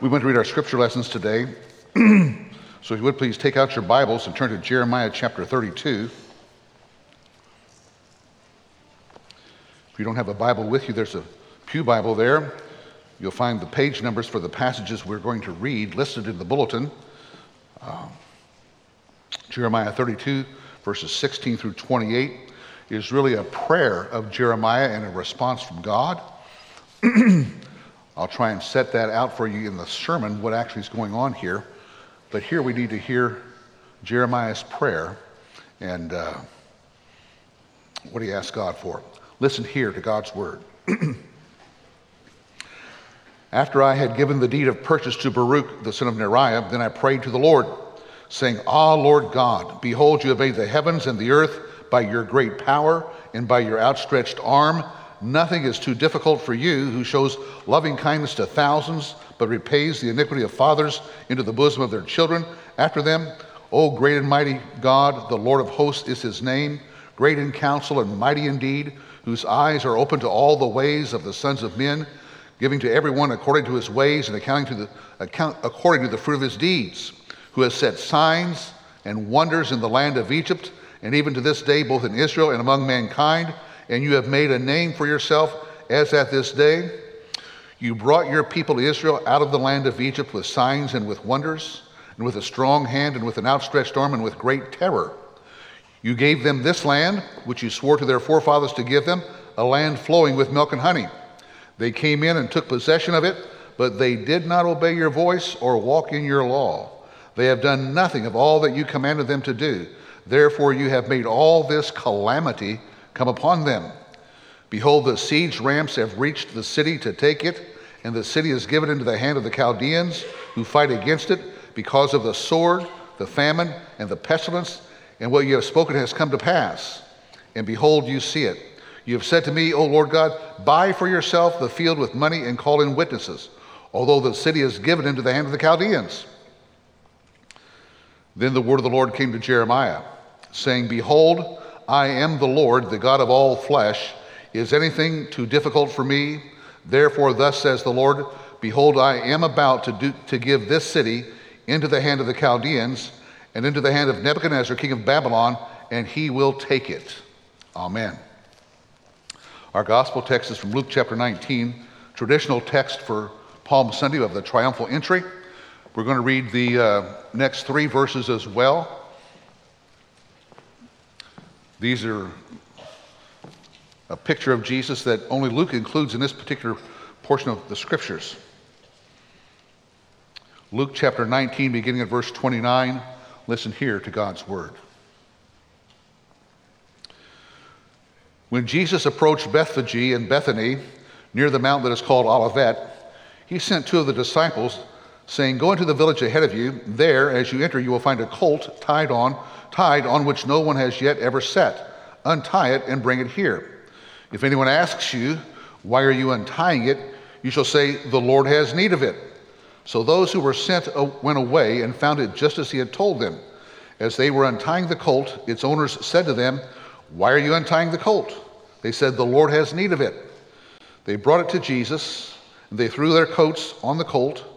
We want to read our scripture lessons today. so if you would please take out your Bibles and turn to Jeremiah chapter 32. If you don't have a Bible with you, there's a Pew Bible there. You'll find the page numbers for the passages we're going to read listed in the bulletin. Uh, Jeremiah 32, verses 16 through 28, is really a prayer of Jeremiah and a response from God. I'll try and set that out for you in the sermon, what actually is going on here. But here we need to hear Jeremiah's prayer and uh, what he asked God for. Listen here to God's word. After I had given the deed of purchase to Baruch, the son of Neriah, then I prayed to the Lord, saying, Ah, Lord God, behold, you have made the heavens and the earth by your great power and by your outstretched arm. Nothing is too difficult for you, who shows loving kindness to thousands, but repays the iniquity of fathers into the bosom of their children after them. O great and mighty God, the Lord of hosts is his name, great in counsel and mighty indeed, whose eyes are open to all the ways of the sons of men, giving to everyone according to his ways and accounting to the, account, according to the fruit of his deeds, who has set signs and wonders in the land of Egypt, and even to this day, both in Israel and among mankind and you have made a name for yourself as at this day. You brought your people Israel out of the land of Egypt with signs and with wonders, and with a strong hand and with an outstretched arm and with great terror. You gave them this land, which you swore to their forefathers to give them, a land flowing with milk and honey. They came in and took possession of it, but they did not obey your voice or walk in your law. They have done nothing of all that you commanded them to do. Therefore, you have made all this calamity come upon them. Behold, the siege ramps have reached the city to take it, and the city is given into the hand of the Chaldeans who fight against it because of the sword, the famine, and the pestilence, and what you have spoken has come to pass. And behold, you see it. You have said to me, O Lord God, buy for yourself the field with money and call in witnesses, although the city is given into the hand of the Chaldeans. Then the word of the Lord came to Jeremiah, saying, Behold, I am the Lord, the God of all flesh. Is anything too difficult for me? Therefore, thus says the Lord Behold, I am about to, do, to give this city into the hand of the Chaldeans and into the hand of Nebuchadnezzar, king of Babylon, and he will take it. Amen. Our gospel text is from Luke chapter 19, traditional text for Palm Sunday of the triumphal entry. We're going to read the uh, next three verses as well. These are a picture of Jesus that only Luke includes in this particular portion of the scriptures. Luke chapter 19, beginning at verse 29. Listen here to God's word. When Jesus approached Bethphage and Bethany, near the mountain that is called Olivet, he sent two of the disciples, saying, Go into the village ahead of you. There, as you enter, you will find a colt tied on tied on which no one has yet ever sat. Untie it and bring it here. If anyone asks you, Why are you untying it? you shall say, The Lord has need of it. So those who were sent went away and found it just as he had told them. As they were untying the colt, its owners said to them, Why are you untying the colt? They said, The Lord has need of it. They brought it to Jesus, and they threw their coats on the colt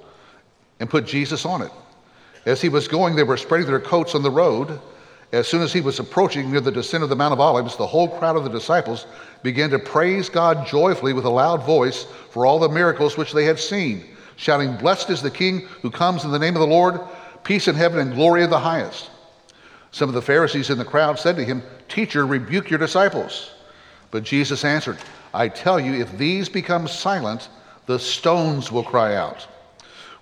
and put Jesus on it. As he was going, they were spreading their coats on the road. As soon as he was approaching near the descent of the Mount of Olives, the whole crowd of the disciples began to praise God joyfully with a loud voice for all the miracles which they had seen, shouting, Blessed is the King who comes in the name of the Lord, peace in heaven and glory in the highest. Some of the Pharisees in the crowd said to him, Teacher, rebuke your disciples. But Jesus answered, I tell you, if these become silent, the stones will cry out.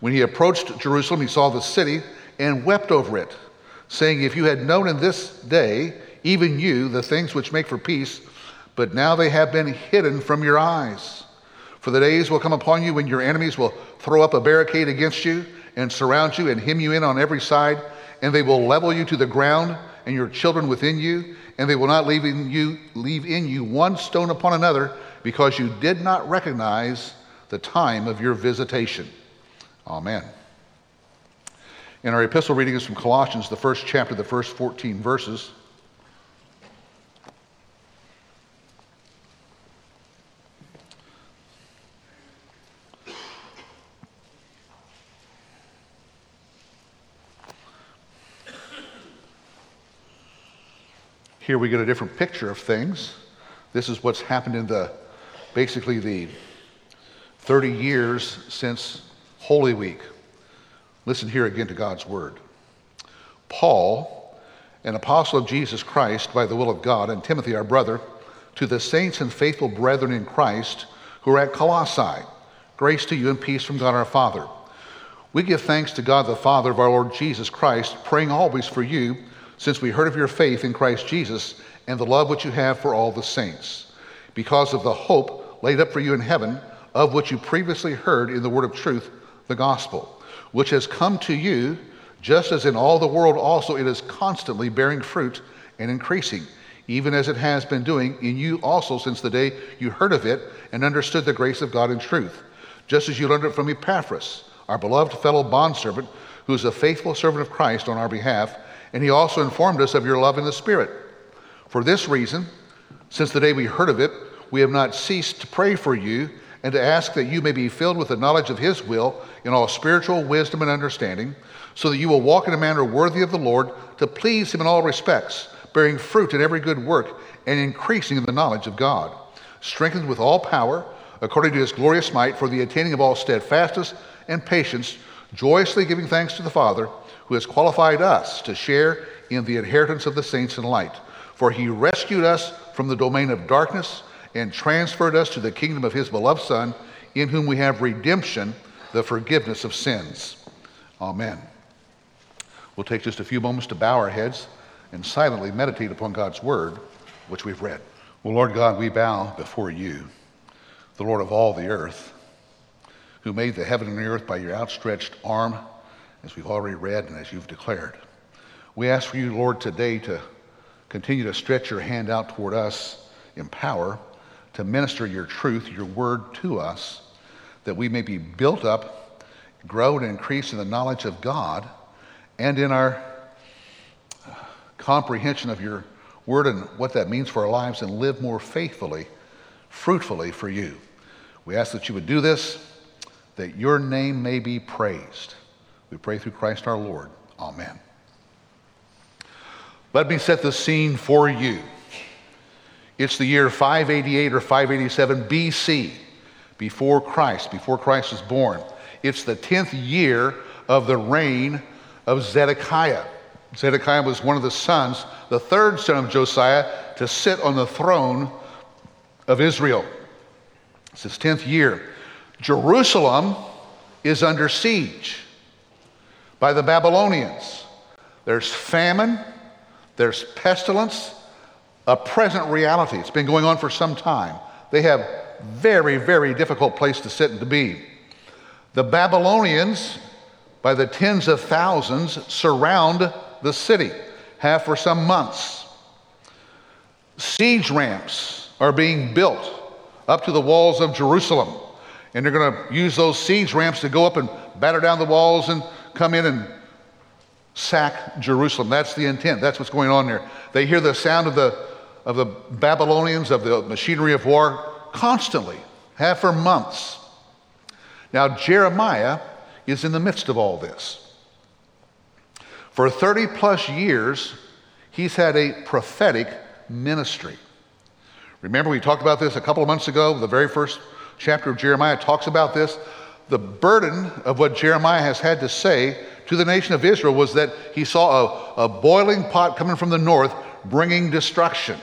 When he approached Jerusalem, he saw the city and wept over it saying, If you had known in this day, even you, the things which make for peace, but now they have been hidden from your eyes. For the days will come upon you when your enemies will throw up a barricade against you and surround you and hem you in on every side, and they will level you to the ground and your children within you, and they will not leave in you, leave in you one stone upon another, because you did not recognize the time of your visitation. Amen. In our epistle reading is from Colossians, the first chapter, the first 14 verses. Here we get a different picture of things. This is what's happened in the basically the 30 years since Holy Week. Listen here again to God's word. Paul, an apostle of Jesus Christ by the will of God, and Timothy, our brother, to the saints and faithful brethren in Christ who are at Colossae, grace to you and peace from God our Father. We give thanks to God the Father of our Lord Jesus Christ, praying always for you, since we heard of your faith in Christ Jesus and the love which you have for all the saints, because of the hope laid up for you in heaven, of which you previously heard in the word of truth, the gospel, which has come to you, just as in all the world also it is constantly bearing fruit and increasing, even as it has been doing in you also since the day you heard of it and understood the grace of God in truth, just as you learned it from Epaphras our beloved fellow bondservant, who is a faithful servant of Christ on our behalf, and he also informed us of your love in the Spirit. For this reason, since the day we heard of it, we have not ceased to pray for you and to ask that you may be filled with the knowledge of his will in all spiritual wisdom and understanding, so that you will walk in a manner worthy of the Lord to please him in all respects, bearing fruit in every good work and increasing in the knowledge of God, strengthened with all power according to his glorious might for the attaining of all steadfastness and patience, joyously giving thanks to the Father who has qualified us to share in the inheritance of the saints in light. For he rescued us from the domain of darkness and transferred us to the kingdom of his beloved Son, in whom we have redemption, the forgiveness of sins. Amen. We'll take just a few moments to bow our heads and silently meditate upon God's word, which we've read. Well, Lord God, we bow before you, the Lord of all the earth who made the heaven and the earth by your outstretched arm, as we've already read and as you've declared. We ask for you, Lord, today to continue to stretch your hand out toward us in power to minister your truth, your word to us, that we may be built up, grow and increase in the knowledge of God and in our uh, comprehension of your word and what that means for our lives and live more faithfully, fruitfully for you. We ask that you would do this that your name may be praised. We pray through Christ our Lord. Amen. Let me set the scene for you. It's the year 588 or 587 BC, before Christ, before Christ was born. It's the 10th year of the reign of Zedekiah. Zedekiah was one of the sons, the third son of Josiah, to sit on the throne of Israel. It's his 10th year. Jerusalem is under siege by the Babylonians. There's famine, there's pestilence, a present reality. It's been going on for some time. They have very, very difficult place to sit and to be. The Babylonians, by the tens of thousands, surround the city, have for some months. Siege ramps are being built up to the walls of Jerusalem and they're going to use those siege ramps to go up and batter down the walls and come in and sack Jerusalem. That's the intent. That's what's going on there. They hear the sound of the, of the Babylonians, of the machinery of war, constantly, have for months. Now, Jeremiah is in the midst of all this. For 30 plus years, he's had a prophetic ministry. Remember, we talked about this a couple of months ago, the very first chapter of Jeremiah talks about this. The burden of what Jeremiah has had to say to the nation of Israel was that he saw a, a boiling pot coming from the north bringing destruction.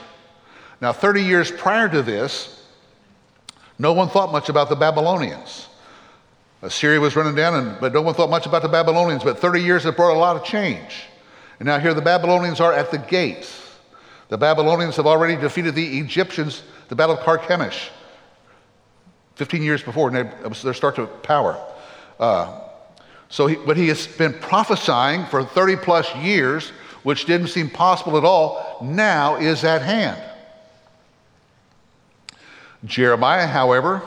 Now, 30 years prior to this, no one thought much about the Babylonians. Assyria was running down, and, but no one thought much about the Babylonians. But 30 years have brought a lot of change. And now here the Babylonians are at the gates. The Babylonians have already defeated the Egyptians, the Battle of Carchemish. 15 years before, their start to power. Uh, so, he, but he has been prophesying for 30 plus years, which didn't seem possible at all, now is at hand. Jeremiah, however,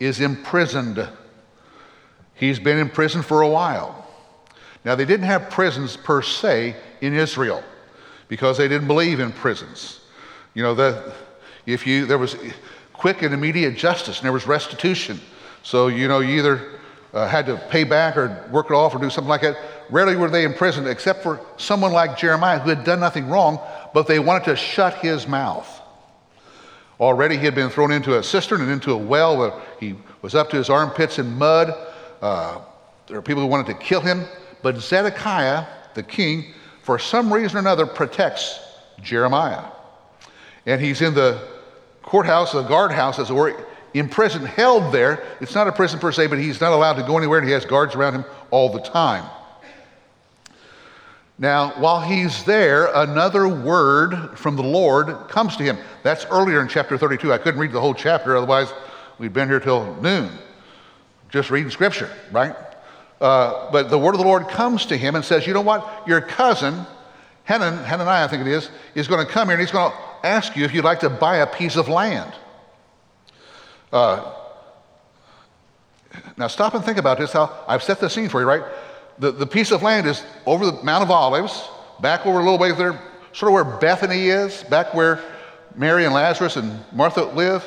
is imprisoned. He's been in prison for a while. Now, they didn't have prisons per se in Israel because they didn't believe in prisons. You know, that if you, there was, quick and immediate justice, and there was restitution. So, you know, you either uh, had to pay back or work it off or do something like that. rarely were they imprisoned except for someone like Jeremiah who had done nothing wrong, but they wanted to shut his mouth. Already he had been thrown into a cistern and into a well where he was up to his armpits in mud. Uh, there were people who wanted to kill him, but Zedekiah, the king, for some reason or another, protects Jeremiah. And he's in the courthouse, the guardhouse, as it were, imprisoned, held there. It's not a prison per se, but he's not allowed to go anywhere, and he has guards around him all the time. Now, while he's there, another word from the Lord comes to him. That's earlier in chapter 32. I couldn't read the whole chapter, otherwise, we'd been here till noon, just reading scripture, right? Uh, but the word of the Lord comes to him and says, You know what? Your cousin, Hanan, Hananiah, I think it is, is going to come here and he's going to ask you if you'd like to buy a piece of land. Uh, now, stop and think about this. How I've set the scene for you, right? The, the piece of land is over the Mount of Olives, back over a little ways there, sort of where Bethany is, back where Mary and Lazarus and Martha live.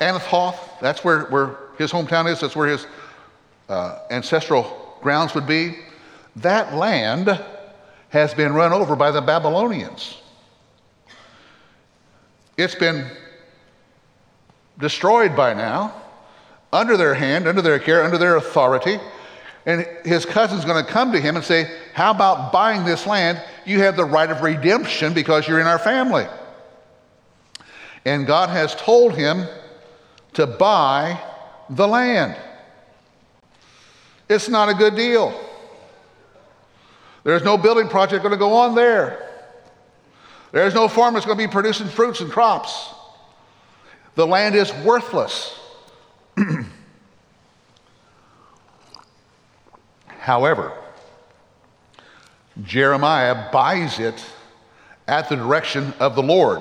Anathoth, that's where, where his hometown is, that's where his uh, ancestral grounds would be. That land has been run over by the Babylonians. It's been destroyed by now, under their hand, under their care, under their authority. And his cousin's going to come to him and say, How about buying this land? You have the right of redemption because you're in our family. And God has told him to buy the land. It's not a good deal. There's no building project going to go on there. There's no farm that's going to be producing fruits and crops. The land is worthless. However, Jeremiah buys it at the direction of the Lord.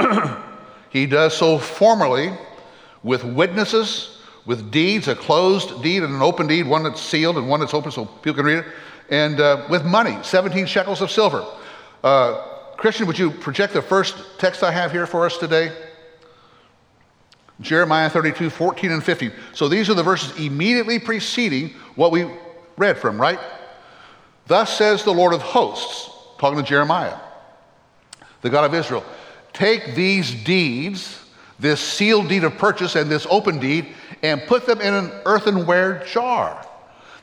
he does so formally with witnesses, with deeds, a closed deed and an open deed, one that's sealed and one that's open so people can read it, and uh, with money, 17 shekels of silver. Uh, Christian, would you project the first text I have here for us today? Jeremiah 32, 14 and 15. So these are the verses immediately preceding what we read from, right? Thus says the Lord of hosts, talking to Jeremiah, the God of Israel, take these deeds, this sealed deed of purchase and this open deed, and put them in an earthenware jar,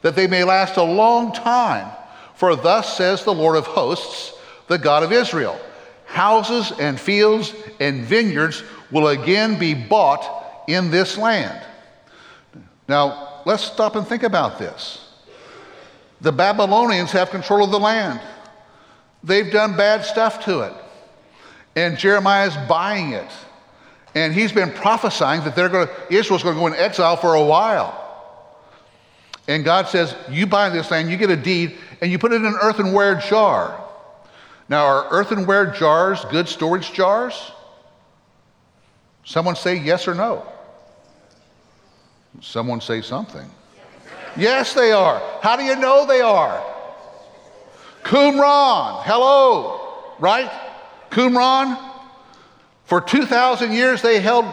that they may last a long time. For thus says the Lord of hosts, the God of Israel houses and fields and vineyards will again be bought in this land. Now, let's stop and think about this. The Babylonians have control of the land. They've done bad stuff to it. And Jeremiah's buying it. And he's been prophesying that they're going to, Israel's going to go in exile for a while. And God says, You buy this land, you get a deed, and you put it in an earthenware jar. Now, are earthenware jars good storage jars? Someone say yes or no. Someone say something. Yes, they are. How do you know they are? Qumran, hello, right? Qumran, for 2,000 years they held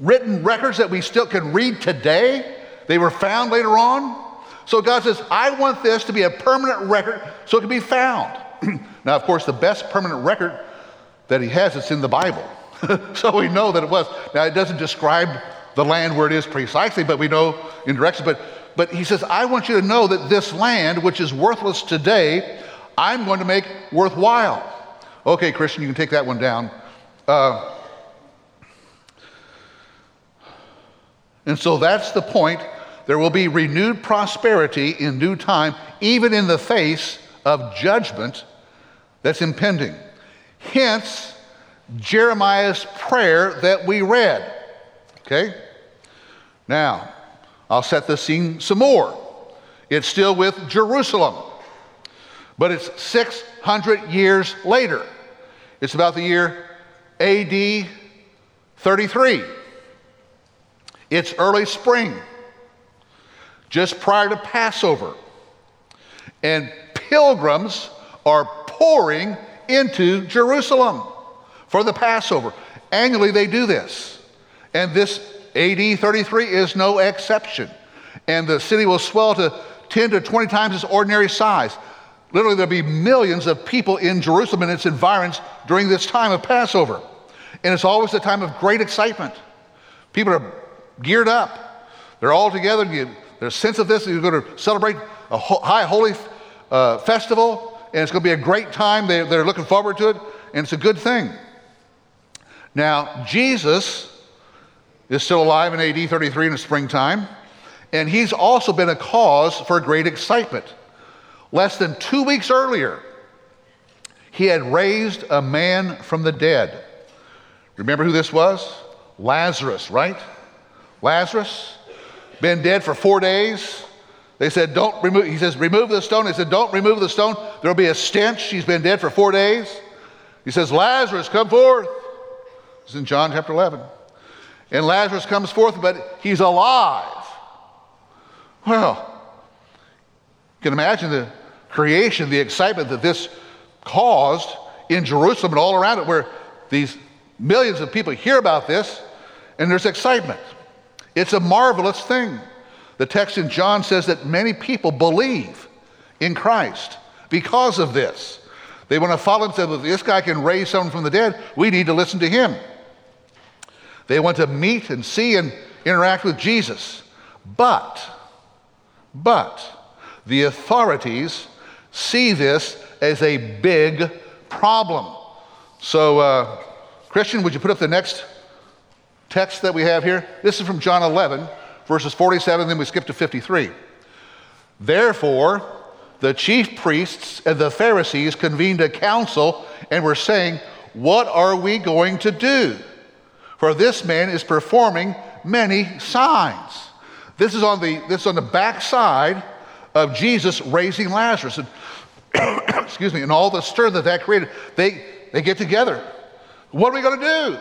written records that we still can read today. They were found later on. So God says, I want this to be a permanent record so it can be found. now, of course, the best permanent record that he has is in the Bible. so we know that it was. Now, it doesn't describe the land where it is precisely, but we know in direction. But, but he says, I want you to know that this land, which is worthless today, I'm going to make worthwhile. Okay, Christian, you can take that one down. Uh, and so that's the point. There will be renewed prosperity in due time, even in the face of judgment that's impending. Hence, Jeremiah's prayer that we read. Okay? Now, I'll set the scene some more. It's still with Jerusalem, but it's 600 years later. It's about the year AD 33. It's early spring, just prior to Passover. And pilgrims are pouring into Jerusalem for the Passover. Annually, they do this. And this AD 33 is no exception. And the city will swell to 10 to 20 times its ordinary size. Literally, there'll be millions of people in Jerusalem and its environs during this time of Passover. And it's always a time of great excitement. People are geared up. They're all together. There's a sense of this. You're going to celebrate a high holy uh, festival, and it's going to be a great time. They, they're looking forward to it, and it's a good thing. Now, Jesus is still alive in AD 33 in the springtime, and he's also been a cause for great excitement. Less than two weeks earlier, he had raised a man from the dead. Remember who this was? Lazarus, right? Lazarus, been dead for four days. They said, Don't remove, he says, remove the stone. They said, Don't remove the stone. There'll be a stench. He's been dead for four days. He says, Lazarus, come forth. It's in John chapter 11. And Lazarus comes forth, but he's alive. Well, you can imagine the creation, the excitement that this caused in Jerusalem and all around it, where these millions of people hear about this and there's excitement. It's a marvelous thing. The text in John says that many people believe in Christ because of this. They want to follow him, well, this guy can raise someone from the dead. We need to listen to him. They want to meet and see and interact with Jesus. But, but, the authorities see this as a big problem. So, uh, Christian, would you put up the next text that we have here? This is from John 11, verses 47, then we skip to 53. Therefore, the chief priests and the Pharisees convened a council and were saying, What are we going to do? For this man is performing many signs. This is on the, this is on the backside of Jesus raising Lazarus. And, excuse me, and all the stir that that created. They, they get together. What are we going to do?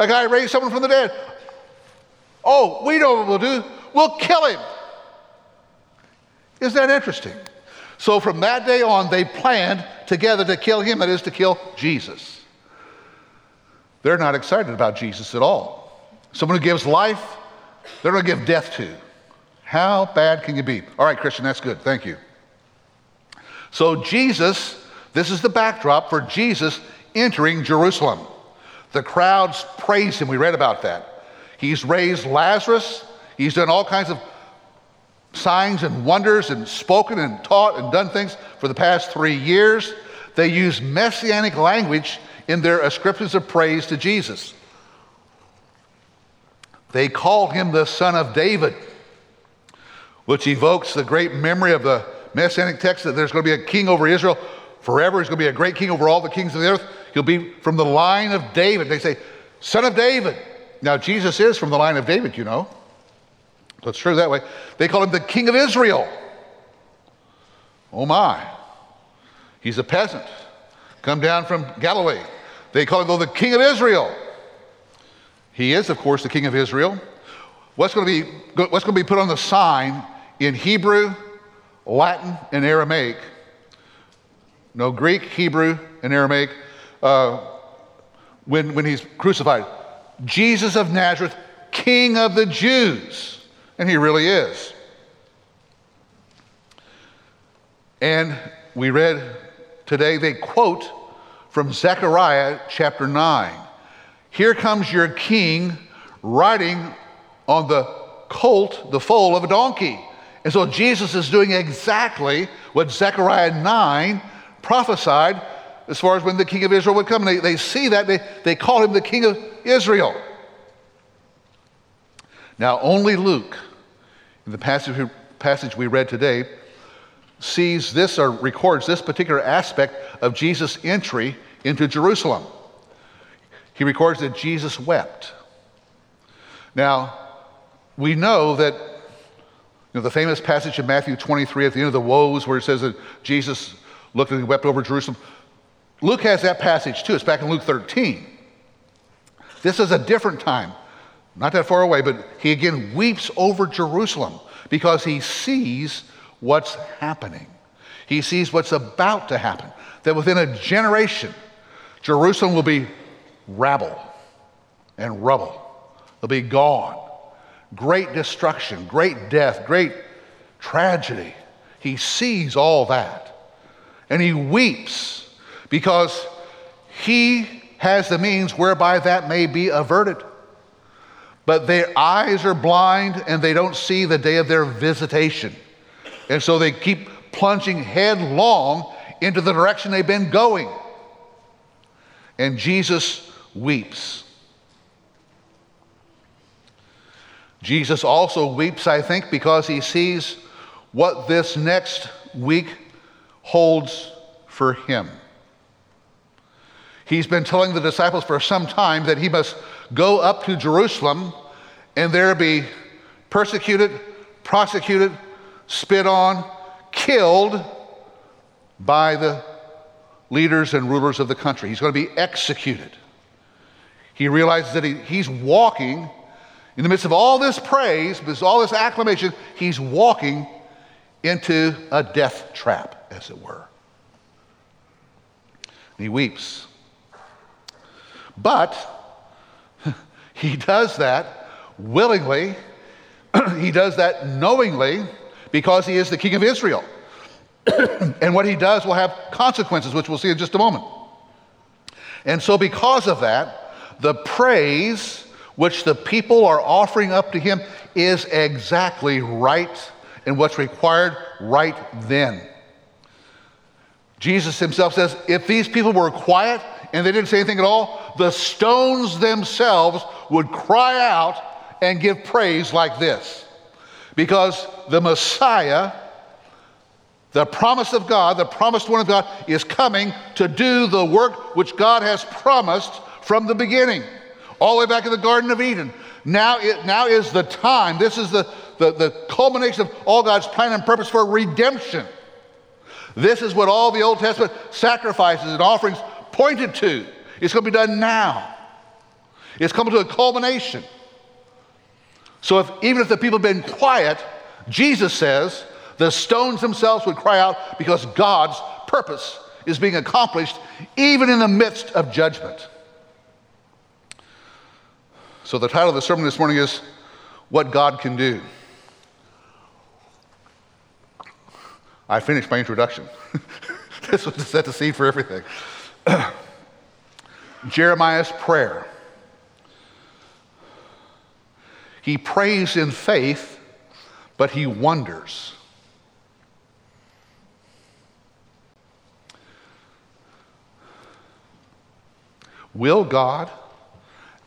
A guy raised someone from the dead. Oh, we know what we'll do. We'll kill him. Isn't that interesting? So from that day on, they planned together to kill him, that is, to kill Jesus. They're not excited about Jesus at all. Someone who gives life, they're going to give death to. How bad can you be? All right, Christian, that's good. Thank you. So, Jesus, this is the backdrop for Jesus entering Jerusalem. The crowds praise him. We read about that. He's raised Lazarus, he's done all kinds of signs and wonders and spoken and taught and done things for the past three years. They use messianic language in their ascriptions of praise to Jesus. They call him the Son of David, which evokes the great memory of the messianic text that there's going to be a king over Israel forever. He's going to be a great king over all the kings of the earth. He'll be from the line of David. They say, Son of David. Now, Jesus is from the line of David, you know. So it's true that way. They call him the King of Israel. Oh my. He's a peasant, come down from Galilee. They call him the King of Israel. He is, of course, the King of Israel. What's going to be, what's going to be put on the sign in Hebrew, Latin, and Aramaic? No Greek, Hebrew, and Aramaic. Uh, when, when he's crucified, Jesus of Nazareth, King of the Jews. And he really is. And we read today, they quote from Zechariah chapter 9. Here comes your king riding on the colt, the foal of a donkey. And so Jesus is doing exactly what Zechariah 9 prophesied as far as when the king of Israel would come. They, they see that, they, they call him the king of Israel. Now, only Luke, in the passage, passage we read today, sees this or records this particular aspect of Jesus' entry into Jerusalem. He records that Jesus wept. Now, we know that you know, the famous passage in Matthew 23 at the end of the woes where it says that Jesus looked and wept over Jerusalem. Luke has that passage too. It's back in Luke 13. This is a different time, not that far away, but he again weeps over Jerusalem because he sees what's happening. He sees what's about to happen. That within a generation, Jerusalem will be rabble and rubble. They'll be gone. Great destruction, great death, great tragedy. he sees all that. And he weeps because he has the means whereby that may be averted. But their eyes are blind and they don't see the day of their visitation. And so they keep plunging headlong into the direction they've been going. And Jesus weeps. Jesus also weeps, I think, because he sees what this next week holds for him. He's been telling the disciples for some time that he must go up to Jerusalem and there be persecuted, prosecuted, spit on, killed by the leaders and rulers of the country. He's going to be executed. He realizes that he, he's walking in the midst of all this praise, all this acclamation, he's walking into a death trap, as it were. And he weeps. But he does that willingly, he does that knowingly because he is the king of Israel. and what he does will have consequences, which we'll see in just a moment. And so, because of that, the praise which the people are offering up to him is exactly right and what's required right then. Jesus himself says, if these people were quiet and they didn't say anything at all, the stones themselves would cry out and give praise like this. Because the Messiah, the promise of God, the promised one of God, is coming to do the work which God has promised from the beginning, all the way back in the Garden of Eden. Now, it, now is the time. This is the, the, the culmination of all God's plan and purpose for redemption. This is what all the Old Testament sacrifices and offerings pointed to. It's going to be done now. It's coming to a culmination. So if, even if the people had been quiet, Jesus says the stones themselves would cry out because God's purpose is being accomplished even in the midst of judgment. So the title of the sermon this morning is What God Can Do. I finished my introduction. this was to set the scene for everything. Jeremiah's prayer. He prays in faith, but he wonders. Will God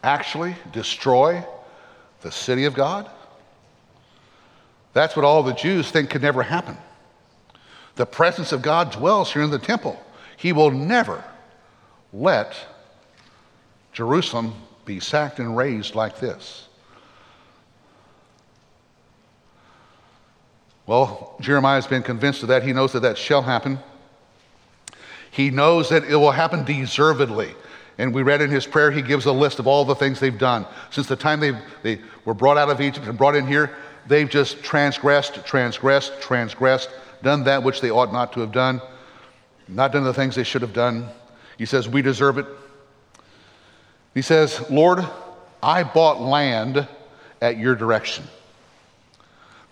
actually destroy the city of God? That's what all the Jews think could never happen. The presence of God dwells here in the temple. He will never let Jerusalem be sacked and razed like this. Well, Jeremiah has been convinced of that. He knows that that shall happen. He knows that it will happen deservedly. And we read in his prayer, he gives a list of all the things they've done. Since the time they, they were brought out of Egypt and brought in here, they've just transgressed, transgressed, transgressed, done that which they ought not to have done, not done the things they should have done. He says, We deserve it. He says, Lord, I bought land at your direction.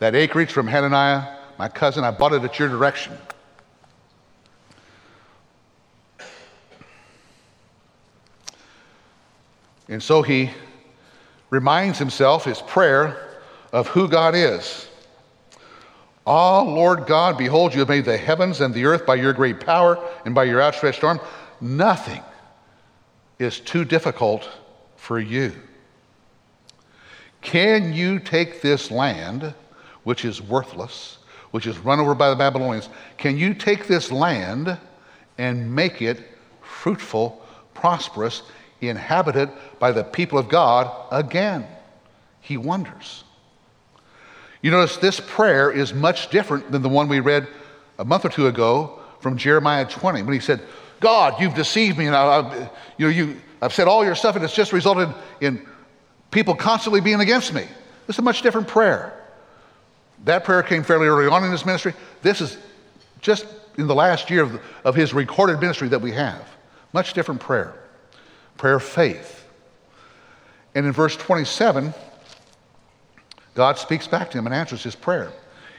That acreage from Hananiah, my cousin, I bought it at your direction. And so he reminds himself, his prayer, of who God is. Ah, Lord God, behold, you have made the heavens and the earth by your great power and by your outstretched arm. Nothing is too difficult for you. Can you take this land, which is worthless, which is run over by the Babylonians, can you take this land and make it fruitful, prosperous, inhabited by the people of God again? He wonders. You notice this prayer is much different than the one we read a month or two ago from Jeremiah 20 when he said, God, you've deceived me, and I, I, you know, you, I've said all your stuff, and it's just resulted in people constantly being against me. This is a much different prayer. That prayer came fairly early on in his ministry. This is just in the last year of, of his recorded ministry that we have. Much different prayer. Prayer of faith. And in verse 27, God speaks back to him and answers his prayer.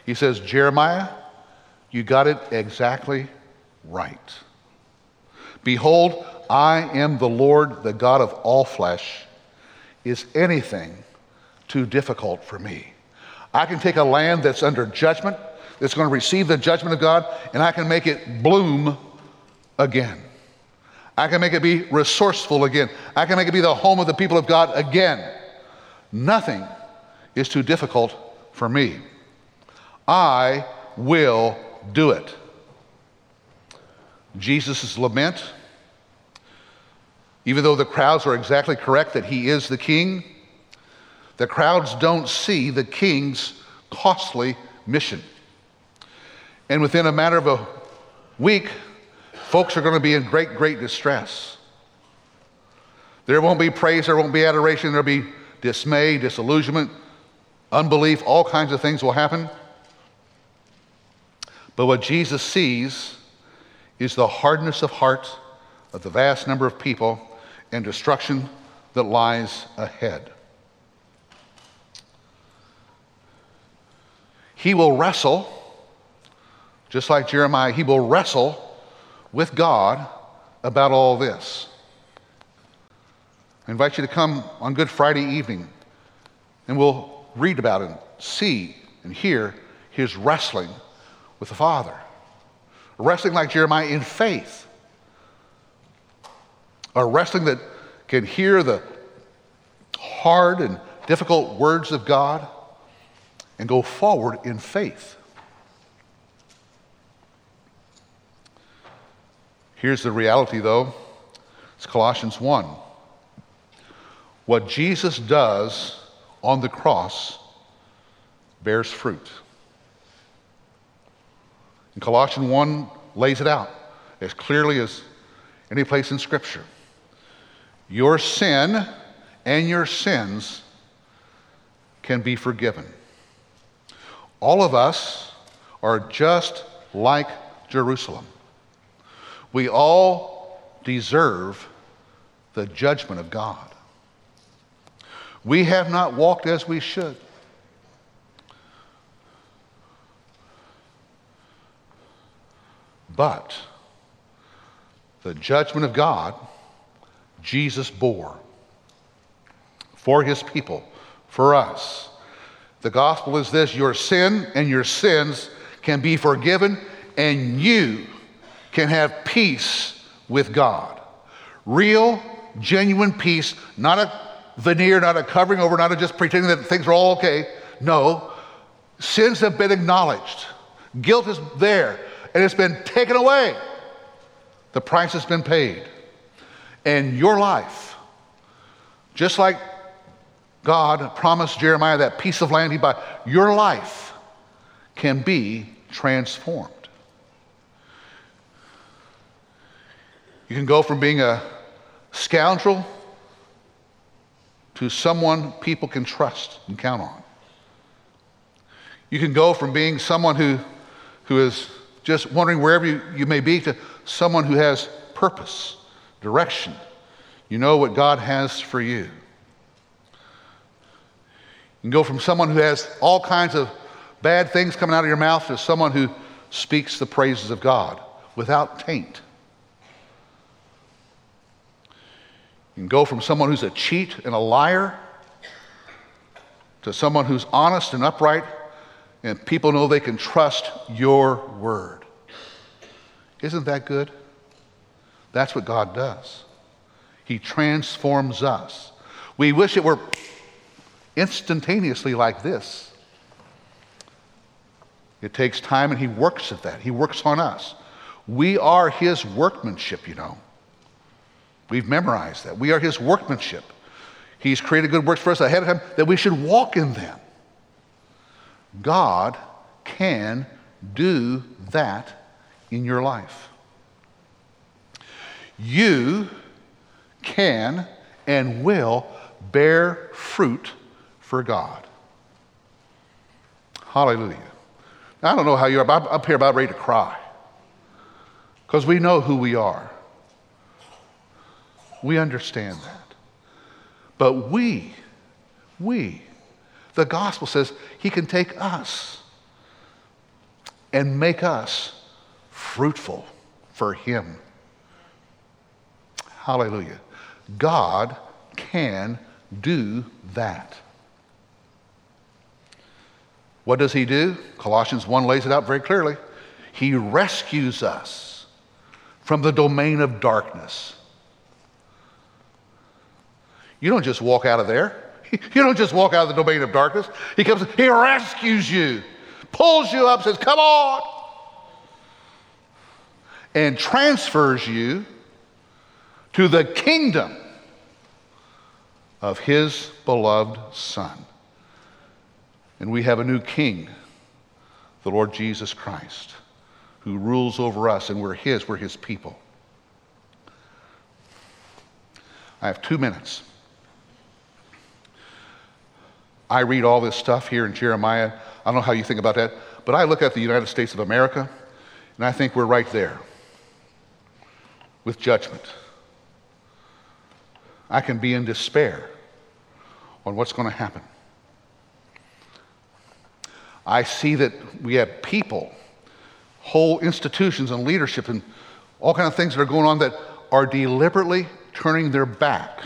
He says, Jeremiah, You got it exactly right. Behold, I am the Lord, the God of all flesh. Is anything too difficult for me? I can take a land that's under judgment, that's going to receive the judgment of God, and I can make it bloom again. I can make it be resourceful again. I can make it be the home of the people of God again. Nothing is too difficult for me. I will do it. Jesus' lament, even though the crowds are exactly correct that he is the king, the crowds don't see the king's costly mission. And within a matter of a week, folks are going to be in great, great distress. There won't be praise, there won't be adoration, there'll be dismay, disillusionment, unbelief, all kinds of things will happen. But what Jesus sees is the hardness of heart of the vast number of people and destruction that lies ahead. He will wrestle, just like Jeremiah, he will wrestle with God about all this. I invite you to come on Good Friday evening and we'll read about it, see and hear his wrestling with the Father. Wrestling like Jeremiah in faith. A wrestling that can hear the hard and difficult words of God and go forward in faith. Here's the reality, though it's Colossians 1. What Jesus does on the cross bears fruit. And Colossians 1 lays it out as clearly as any place in Scripture. Your sin and your sins can be forgiven. All of us are just like Jerusalem. We all deserve the judgment of God. We have not walked as we should. But the judgment of God, Jesus bore for his people, for us. The gospel is this your sin and your sins can be forgiven, and you can have peace with God. Real, genuine peace, not a veneer, not a covering over, not a just pretending that things are all okay. No, sins have been acknowledged, guilt is there and it's been taken away. The price has been paid. And your life, just like God promised Jeremiah that piece of land he bought, your life can be transformed. You can go from being a scoundrel to someone people can trust and count on. You can go from being someone who, who is just wondering wherever you, you may be to someone who has purpose, direction. You know what God has for you. You can go from someone who has all kinds of bad things coming out of your mouth to someone who speaks the praises of God without taint. You can go from someone who's a cheat and a liar to someone who's honest and upright and people know they can trust your word. Isn't that good? That's what God does. He transforms us. We wish it were instantaneously like this. It takes time and He works at that. He works on us. We are His workmanship, you know. We've memorized that. We are His workmanship. He's created good works for us ahead of time that we should walk in them. God can do that in your life. You can and will bear fruit for God. Hallelujah. Now, I don't know how you are, but I'm up here about ready to cry because we know who we are. We understand that. But we, we, the gospel says he can take us and make us fruitful for Him. Hallelujah. God can do that. What does He do? Colossians 1 lays it out very clearly. He rescues us from the domain of darkness. You don't just walk out of there. You don't just walk out of the domain of darkness. He comes, he rescues you, pulls you up, says, Come on, and transfers you to the kingdom of his beloved Son. And we have a new king, the Lord Jesus Christ, who rules over us, and we're his, we're his people. I have two minutes. I read all this stuff here in Jeremiah. I don't know how you think about that, but I look at the United States of America, and I think we're right there with judgment. I can be in despair on what's going to happen. I see that we have people, whole institutions and leadership and all kind of things that are going on that are deliberately turning their back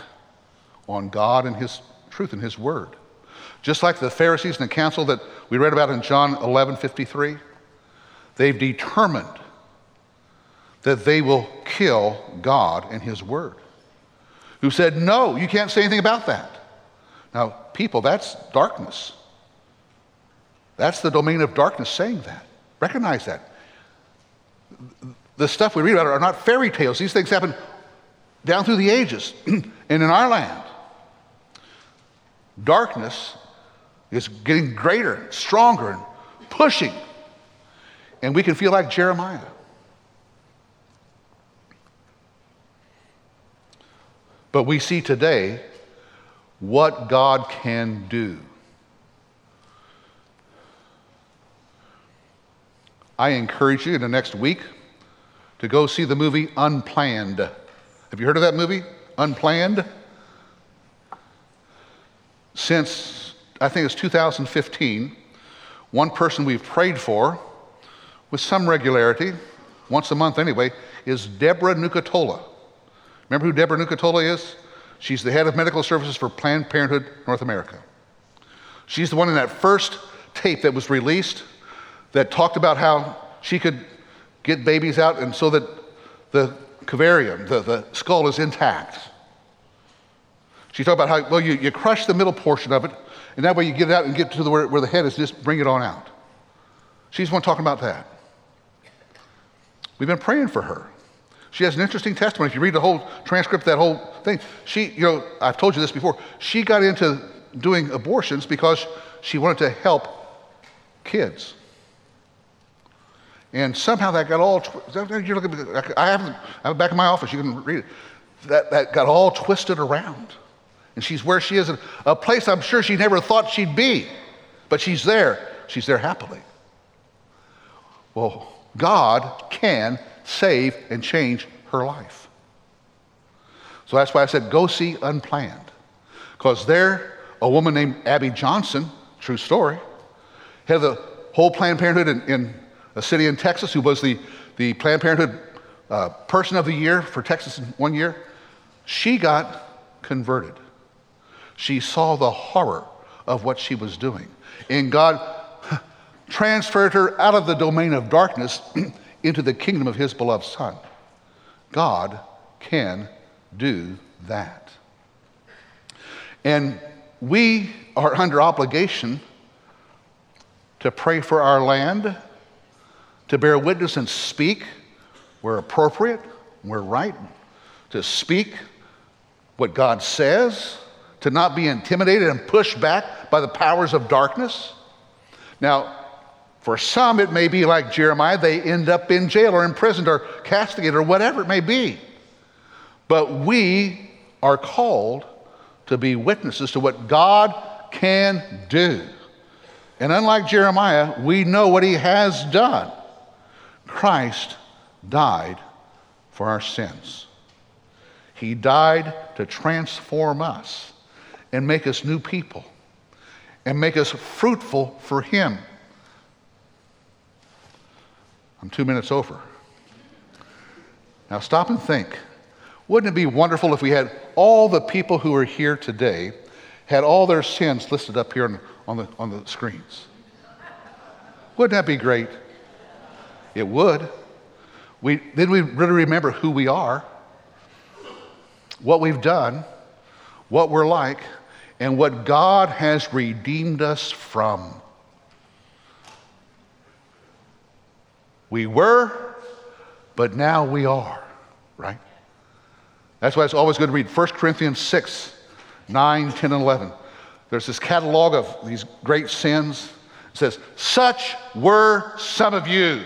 on God and his truth and his word. Just like the Pharisees and the council that we read about in John 11 53, they've determined that they will kill God and his word. Who said, No, you can't say anything about that. Now, people, that's darkness. That's the domain of darkness saying that. Recognize that. The stuff we read about are not fairy tales. These things happen down through the ages and in our land. Darkness is getting greater, stronger, and pushing. And we can feel like Jeremiah. But we see today what God can do. I encourage you in the next week to go see the movie Unplanned. Have you heard of that movie? Unplanned? Since I think it's 2015, one person we've prayed for with some regularity, once a month anyway, is Deborah Nucatola. Remember who Deborah Nucatola is? She's the head of medical services for Planned Parenthood North America. She's the one in that first tape that was released that talked about how she could get babies out and so that the calvarium, the, the skull, is intact. She talked about how, well, you, you crush the middle portion of it, and that way you get it out and get to the, where, where the head is, just bring it on out. She's the one talking about that. We've been praying for her. She has an interesting testimony. If you read the whole transcript, that whole thing, she, you know, I've told you this before, she got into doing abortions because she wanted to help kids. And somehow that got all, looking, I haven't, I'm back in my office, you can read it. That, that got all twisted around. And she's where she is, in a place I'm sure she never thought she'd be. But she's there. She's there happily. Well, God can save and change her life. So that's why I said, go see Unplanned. Because there, a woman named Abby Johnson, true story, had the whole Planned Parenthood in, in a city in Texas who was the, the Planned Parenthood uh, Person of the Year for Texas in one year. She got converted. She saw the horror of what she was doing. And God transferred her out of the domain of darkness into the kingdom of his beloved Son. God can do that. And we are under obligation to pray for our land, to bear witness and speak where appropriate, where right, to speak what God says, to not be intimidated and pushed back by the powers of darkness. Now, for some, it may be like Jeremiah, they end up in jail or imprisoned or castigated or whatever it may be. But we are called to be witnesses to what God can do. And unlike Jeremiah, we know what he has done. Christ died for our sins. He died to transform us and make us new people and make us fruitful for him. I'm two minutes over. Now stop and think. Wouldn't it be wonderful if we had all the people who are here today had all their sins listed up here on, the, on the screens? Wouldn't that be great? It would. We, then we really remember who we are, what we've done, what we're like, and what God has redeemed us from. We were, but now we are, right? That's why it's always good to read 1 Corinthians 6, 9, 10, and 11. There's this catalog of these great sins. It says, Such were some of you,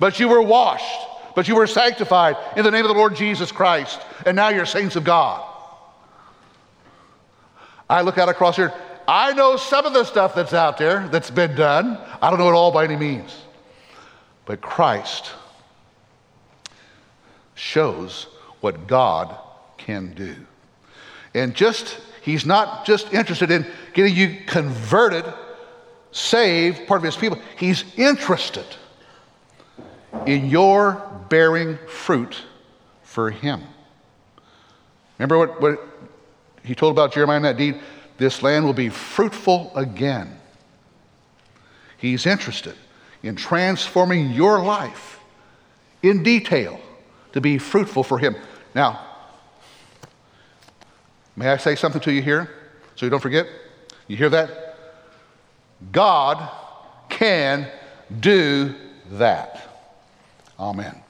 but you were washed, but you were sanctified in the name of the Lord Jesus Christ, and now you're saints of God. I look out across here. I know some of the stuff that's out there that's been done. I don't know it all by any means. But Christ shows what God can do. And just, he's not just interested in getting you converted, saved, part of his people. He's interested in your bearing fruit for him. Remember what, what he told about Jeremiah in that deed? This land will be fruitful again. He's interested in transforming your life in detail to be fruitful for Him. Now, may I say something to you here so you don't forget? You hear that? God can do that. Amen.